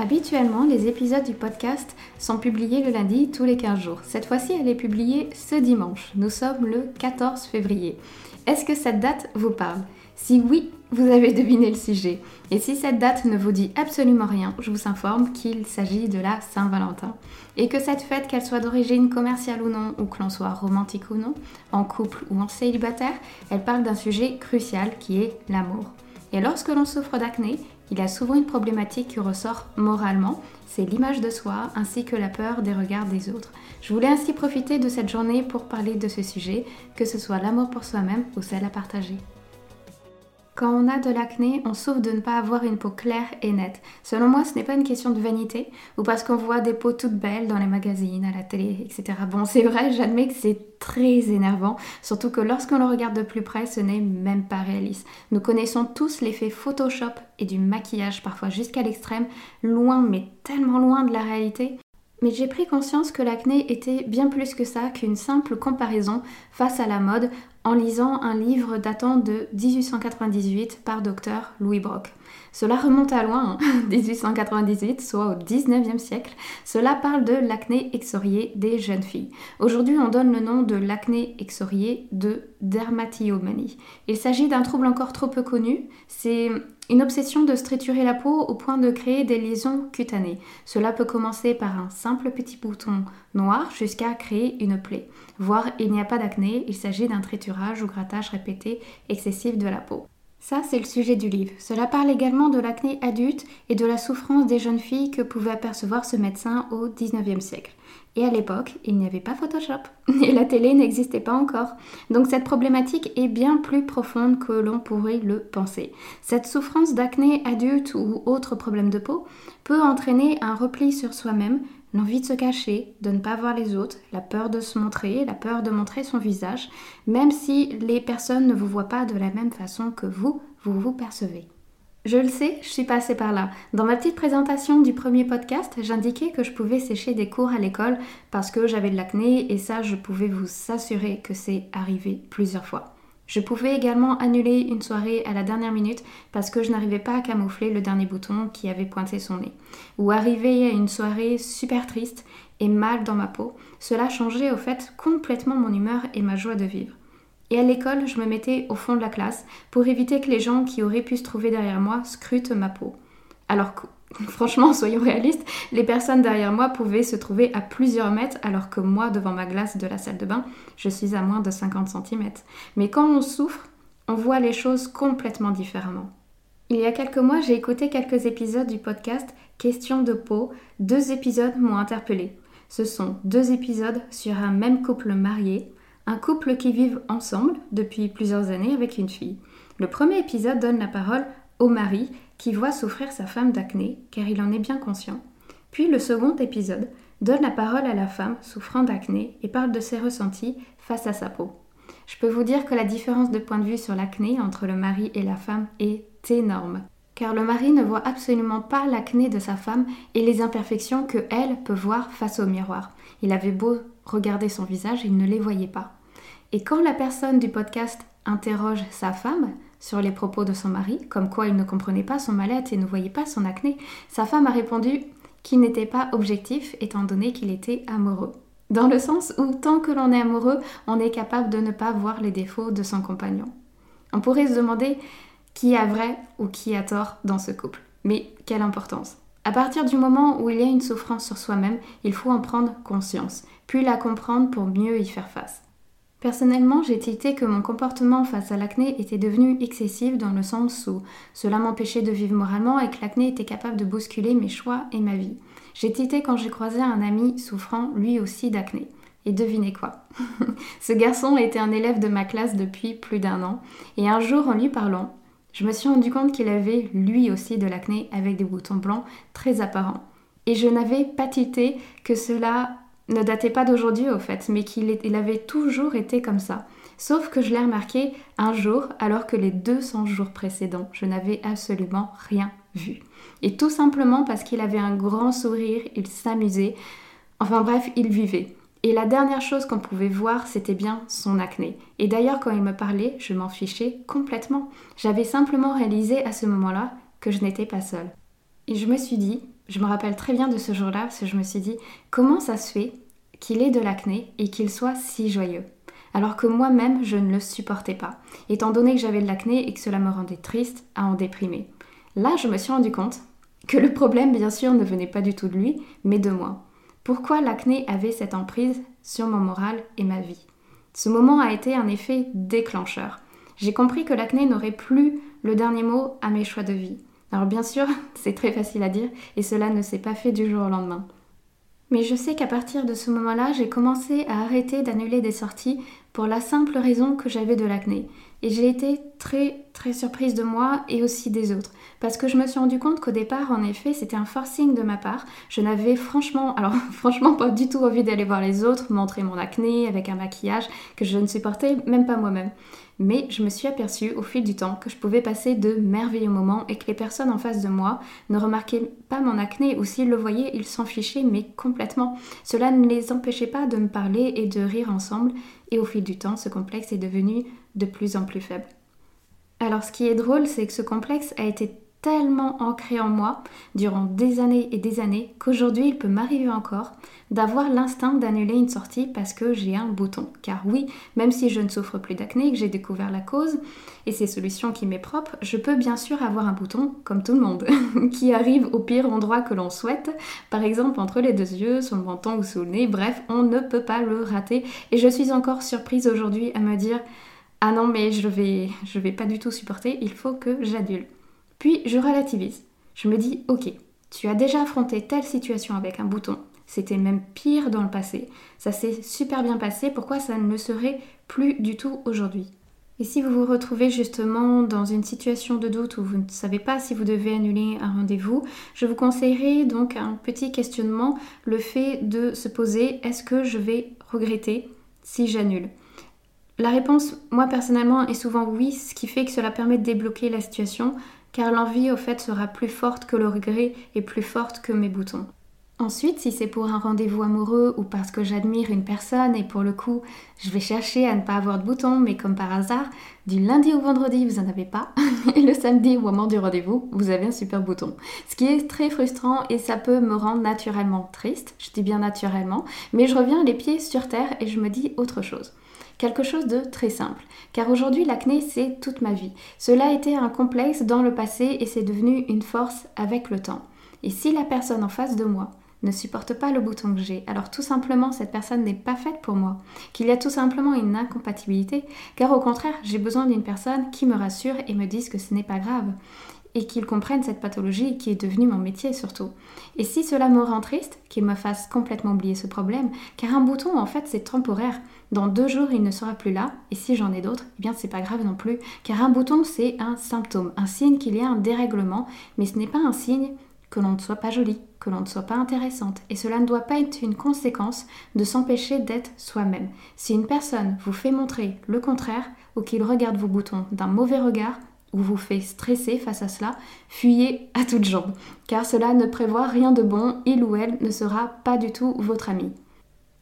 Habituellement, les épisodes du podcast sont publiés le lundi tous les 15 jours. Cette fois-ci, elle est publiée ce dimanche. Nous sommes le 14 février. Est-ce que cette date vous parle? Si oui, vous avez deviné le sujet. Et si cette date ne vous dit absolument rien, je vous informe qu'il s'agit de la Saint-Valentin. Et que cette fête, qu'elle soit d'origine commerciale ou non, ou que l'on soit romantique ou non, en couple ou en célibataire, elle parle d'un sujet crucial qui est l'amour. Et lorsque l'on souffre d'acné, il y a souvent une problématique qui ressort moralement, c'est l'image de soi ainsi que la peur des regards des autres. Je voulais ainsi profiter de cette journée pour parler de ce sujet, que ce soit l'amour pour soi-même ou celle à partager. Quand on a de l'acné, on souffre de ne pas avoir une peau claire et nette. Selon moi, ce n'est pas une question de vanité ou parce qu'on voit des peaux toutes belles dans les magazines, à la télé, etc. Bon, c'est vrai, j'admets que c'est très énervant, surtout que lorsqu'on le regarde de plus près, ce n'est même pas réaliste. Nous connaissons tous l'effet Photoshop et du maquillage, parfois jusqu'à l'extrême, loin, mais tellement loin de la réalité. Mais j'ai pris conscience que l'acné était bien plus que ça, qu'une simple comparaison face à la mode en lisant un livre datant de 1898 par docteur Louis Brock. Cela remonte à loin, 1898, hein, soit au 19e siècle. Cela parle de l'acné exorié des jeunes filles. Aujourd'hui, on donne le nom de l'acné exorié de dermatillomanie. Il s'agit d'un trouble encore trop peu connu. C'est une obsession de striturer la peau au point de créer des lésions cutanées. Cela peut commencer par un simple petit bouton noir jusqu'à créer une plaie. Voire il n'y a pas d'acné, il s'agit d'un triturage ou grattage répété excessif de la peau. Ça, c'est le sujet du livre. Cela parle également de l'acné adulte et de la souffrance des jeunes filles que pouvait apercevoir ce médecin au 19e siècle. Et à l'époque, il n'y avait pas Photoshop et la télé n'existait pas encore. Donc cette problématique est bien plus profonde que l'on pourrait le penser. Cette souffrance d'acné adulte ou autre problème de peau peut entraîner un repli sur soi-même, l'envie de se cacher, de ne pas voir les autres, la peur de se montrer, la peur de montrer son visage, même si les personnes ne vous voient pas de la même façon que vous, vous vous percevez. Je le sais, je suis passée par là. Dans ma petite présentation du premier podcast, j'indiquais que je pouvais sécher des cours à l'école parce que j'avais de l'acné et ça, je pouvais vous assurer que c'est arrivé plusieurs fois. Je pouvais également annuler une soirée à la dernière minute parce que je n'arrivais pas à camoufler le dernier bouton qui avait pointé son nez. Ou arriver à une soirée super triste et mal dans ma peau. Cela changeait au fait complètement mon humeur et ma joie de vivre. Et à l'école, je me mettais au fond de la classe pour éviter que les gens qui auraient pu se trouver derrière moi scrutent ma peau. Alors Franchement, soyons réalistes, les personnes derrière moi pouvaient se trouver à plusieurs mètres alors que moi, devant ma glace de la salle de bain, je suis à moins de 50 cm. Mais quand on souffre, on voit les choses complètement différemment. Il y a quelques mois, j'ai écouté quelques épisodes du podcast Question de peau. Deux épisodes m'ont interpellé. Ce sont deux épisodes sur un même couple marié, un couple qui vivent ensemble depuis plusieurs années avec une fille. Le premier épisode donne la parole au mari qui voit souffrir sa femme d'acné, car il en est bien conscient. Puis le second épisode donne la parole à la femme souffrant d'acné et parle de ses ressentis face à sa peau. Je peux vous dire que la différence de point de vue sur l'acné entre le mari et la femme est énorme. Car le mari ne voit absolument pas l'acné de sa femme et les imperfections que elle peut voir face au miroir. Il avait beau regarder son visage, il ne les voyait pas. Et quand la personne du podcast interroge sa femme, sur les propos de son mari, comme quoi il ne comprenait pas son mal-être et ne voyait pas son acné, sa femme a répondu qu'il n'était pas objectif étant donné qu'il était amoureux. Dans le sens où tant que l'on est amoureux, on est capable de ne pas voir les défauts de son compagnon. On pourrait se demander qui a vrai ou qui a tort dans ce couple. Mais quelle importance À partir du moment où il y a une souffrance sur soi-même, il faut en prendre conscience, puis la comprendre pour mieux y faire face. Personnellement, j'ai tilté que mon comportement face à l'acné était devenu excessif dans le sens où cela m'empêchait de vivre moralement et que l'acné était capable de bousculer mes choix et ma vie. J'ai tilté quand j'ai croisé un ami souffrant lui aussi d'acné. Et devinez quoi? Ce garçon était un élève de ma classe depuis plus d'un an, et un jour en lui parlant, je me suis rendu compte qu'il avait lui aussi de l'acné avec des boutons blancs très apparents. Et je n'avais pas tilté que cela ne datait pas d'aujourd'hui au fait, mais qu'il avait toujours été comme ça. Sauf que je l'ai remarqué un jour, alors que les 200 jours précédents, je n'avais absolument rien vu. Et tout simplement parce qu'il avait un grand sourire, il s'amusait, enfin bref, il vivait. Et la dernière chose qu'on pouvait voir, c'était bien son acné. Et d'ailleurs, quand il me parlait, je m'en fichais complètement. J'avais simplement réalisé à ce moment-là que je n'étais pas seule. Et je me suis dit, je me rappelle très bien de ce jour-là, parce que je me suis dit, comment ça se fait qu'il ait de l'acné et qu'il soit si joyeux? Alors que moi-même je ne le supportais pas, étant donné que j'avais de l'acné et que cela me rendait triste à en déprimer. Là, je me suis rendu compte que le problème, bien sûr, ne venait pas du tout de lui, mais de moi. Pourquoi l'acné avait cette emprise sur mon moral et ma vie? Ce moment a été un effet déclencheur. J'ai compris que l'acné n'aurait plus le dernier mot à mes choix de vie. Alors bien sûr, c'est très facile à dire et cela ne s'est pas fait du jour au lendemain. Mais je sais qu'à partir de ce moment-là, j'ai commencé à arrêter d'annuler des sorties pour la simple raison que j'avais de l'acné. Et j'ai été très très surprise de moi et aussi des autres. Parce que je me suis rendu compte qu'au départ, en effet, c'était un forcing de ma part. Je n'avais franchement, alors franchement pas du tout envie d'aller voir les autres, montrer mon acné avec un maquillage que je ne supportais même pas moi-même. Mais je me suis aperçue au fil du temps que je pouvais passer de merveilleux moments et que les personnes en face de moi ne remarquaient pas mon acné ou s'ils le voyaient, ils s'en fichaient mais complètement. Cela ne les empêchait pas de me parler et de rire ensemble et au fil du temps, ce complexe est devenu de plus en plus faible. Alors ce qui est drôle, c'est que ce complexe a été tellement ancré en moi durant des années et des années qu'aujourd'hui il peut m'arriver encore d'avoir l'instinct d'annuler une sortie parce que j'ai un bouton. Car oui, même si je ne souffre plus d'acné, que j'ai découvert la cause et ces solutions qui m'est propre, je peux bien sûr avoir un bouton comme tout le monde qui arrive au pire endroit que l'on souhaite, par exemple entre les deux yeux, sur le menton ou sous le nez, bref, on ne peut pas le rater et je suis encore surprise aujourd'hui à me dire ah non mais je vais je vais pas du tout supporter, il faut que j'adule. Puis je relativise. Je me dis ok, tu as déjà affronté telle situation avec un bouton, c'était même pire dans le passé. Ça s'est super bien passé, pourquoi ça ne le serait plus du tout aujourd'hui? Et si vous vous retrouvez justement dans une situation de doute où vous ne savez pas si vous devez annuler un rendez-vous, je vous conseillerais donc un petit questionnement, le fait de se poser est-ce que je vais regretter si j'annule? La réponse, moi personnellement, est souvent oui, ce qui fait que cela permet de débloquer la situation, car l'envie au fait sera plus forte que le regret et plus forte que mes boutons. Ensuite, si c'est pour un rendez-vous amoureux ou parce que j'admire une personne et pour le coup, je vais chercher à ne pas avoir de boutons, mais comme par hasard, du lundi au vendredi, vous n'en avez pas, et le samedi au moment du rendez-vous, vous avez un super bouton. Ce qui est très frustrant et ça peut me rendre naturellement triste, je dis bien naturellement, mais je reviens les pieds sur terre et je me dis autre chose. Quelque chose de très simple, car aujourd'hui l'acné c'est toute ma vie. Cela été un complexe dans le passé et c'est devenu une force avec le temps. Et si la personne en face de moi ne supporte pas le bouton que j'ai, alors tout simplement cette personne n'est pas faite pour moi, qu'il y a tout simplement une incompatibilité, car au contraire j'ai besoin d'une personne qui me rassure et me dise que ce n'est pas grave et qu'ils comprennent cette pathologie qui est devenue mon métier surtout. Et si cela me rend triste, qu'il me fasse complètement oublier ce problème, car un bouton en fait c'est temporaire. Dans deux jours il ne sera plus là, et si j'en ai d'autres, eh bien c'est pas grave non plus, car un bouton c'est un symptôme, un signe qu'il y a un dérèglement, mais ce n'est pas un signe que l'on ne soit pas jolie, que l'on ne soit pas intéressante, et cela ne doit pas être une conséquence de s'empêcher d'être soi-même. Si une personne vous fait montrer le contraire, ou qu'il regarde vos boutons d'un mauvais regard, ou vous fait stresser face à cela, fuyez à toutes jambes, car cela ne prévoit rien de bon, il ou elle ne sera pas du tout votre ami.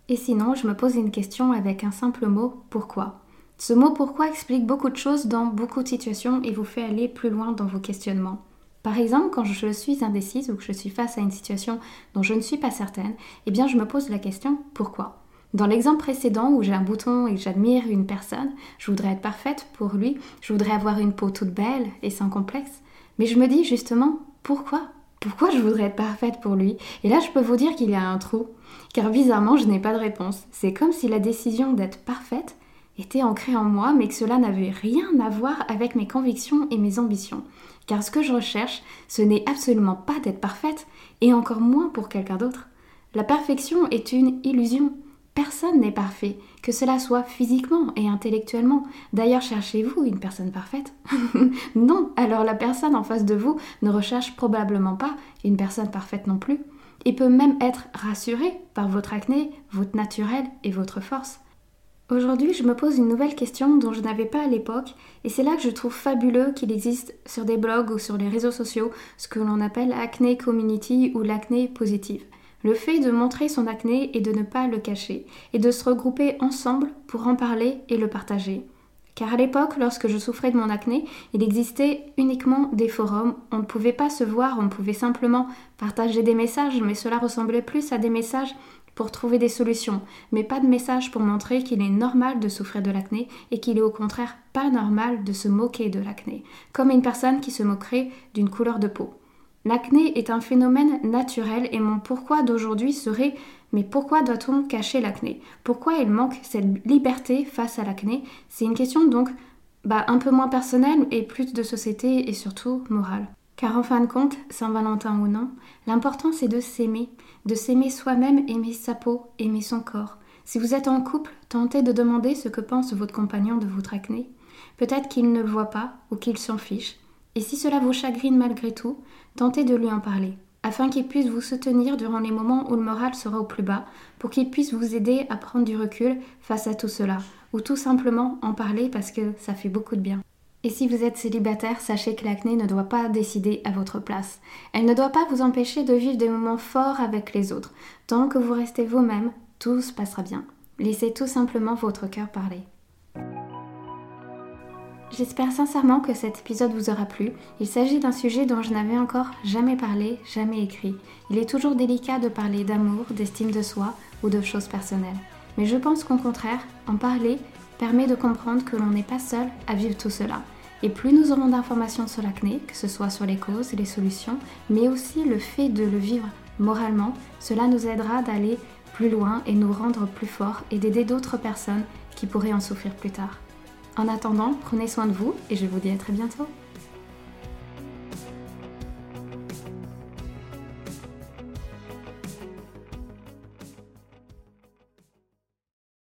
Et sinon, je me pose une question avec un simple mot, pourquoi? Ce mot pourquoi explique beaucoup de choses dans beaucoup de situations et vous fait aller plus loin dans vos questionnements. Par exemple, quand je suis indécise ou que je suis face à une situation dont je ne suis pas certaine, eh bien je me pose la question pourquoi? Dans l'exemple précédent où j'ai un bouton et j'admire une personne, je voudrais être parfaite pour lui, je voudrais avoir une peau toute belle et sans complexe. Mais je me dis justement, pourquoi? Pourquoi je voudrais être parfaite pour lui? Et là, je peux vous dire qu'il y a un trou. Car bizarrement, je n'ai pas de réponse. C'est comme si la décision d'être parfaite était ancrée en moi, mais que cela n'avait rien à voir avec mes convictions et mes ambitions. Car ce que je recherche, ce n'est absolument pas d'être parfaite, et encore moins pour quelqu'un d'autre. La perfection est une illusion. Personne n'est parfait, que cela soit physiquement et intellectuellement. D'ailleurs, cherchez-vous une personne parfaite? Non, alors la personne en face de vous ne recherche probablement pas une personne parfaite non plus. et peut même être rassuré par votre acné, votre naturel et votre force. Aujourd'hui, je me pose une nouvelle question dont je n'avais pas à l'époque, et c'est là que je trouve fabuleux qu'il existe sur des blogs ou sur les réseaux sociaux ce que l'on appelle acné community ou l'acné positive. Le fait de montrer son acné et de ne pas le cacher, et de se regrouper ensemble pour en parler et le partager. Car à l'époque, lorsque je souffrais de mon acné, il existait uniquement des forums. On ne pouvait pas se voir, on pouvait simplement partager des messages, mais cela ressemblait plus à des messages pour trouver des solutions, mais pas de message pour montrer qu'il est normal de souffrir de l'acné et qu'il est au contraire pas normal de se moquer de l'acné, comme une personne qui se moquerait d'une couleur de peau. L'acné est un phénomène naturel et mon pourquoi d'aujourd'hui serait mais pourquoi doit-on cacher l'acné? Pourquoi il manque cette liberté face à l'acné? C'est une question donc bah, un peu moins personnelle et plus de société et surtout morale. Car en fin de compte, Saint-Valentin ou non, l'important c'est de s'aimer, de s'aimer soi-même, aimer sa peau, aimer son corps. Si vous êtes en couple, tentez de demander ce que pense votre compagnon de votre acné. Peut-être qu'il ne le voit pas ou qu'il s'en fiche. Et si cela vous chagrine malgré tout, tentez de lui en parler, afin qu'il puisse vous soutenir durant les moments où le moral sera au plus bas, pour qu'il puisse vous aider à prendre du recul face à tout cela, ou tout simplement en parler parce que ça fait beaucoup de bien. Et si vous êtes célibataire, sachez que l'acné ne doit pas décider à votre place. Elle ne doit pas vous empêcher de vivre des moments forts avec les autres. Tant que vous restez vous-même, tout se passera bien. Laissez tout simplement votre cœur parler. J'espère sincèrement que cet épisode vous aura plu. Il s'agit d'un sujet dont je n'avais encore jamais parlé, jamais écrit. Il est toujours délicat de parler d'amour, d'estime de soi ou de choses personnelles. Mais je pense qu'au contraire, en parler permet de comprendre que l'on n'est pas seul à vivre tout cela. Et plus nous aurons d'informations sur l'acné, que ce soit sur les causes et les solutions, mais aussi le fait de le vivre moralement, cela nous aidera d'aller plus loin et nous rendre plus forts et d'aider d'autres personnes qui pourraient en souffrir plus tard. En attendant, prenez soin de vous et je vous dis à très bientôt.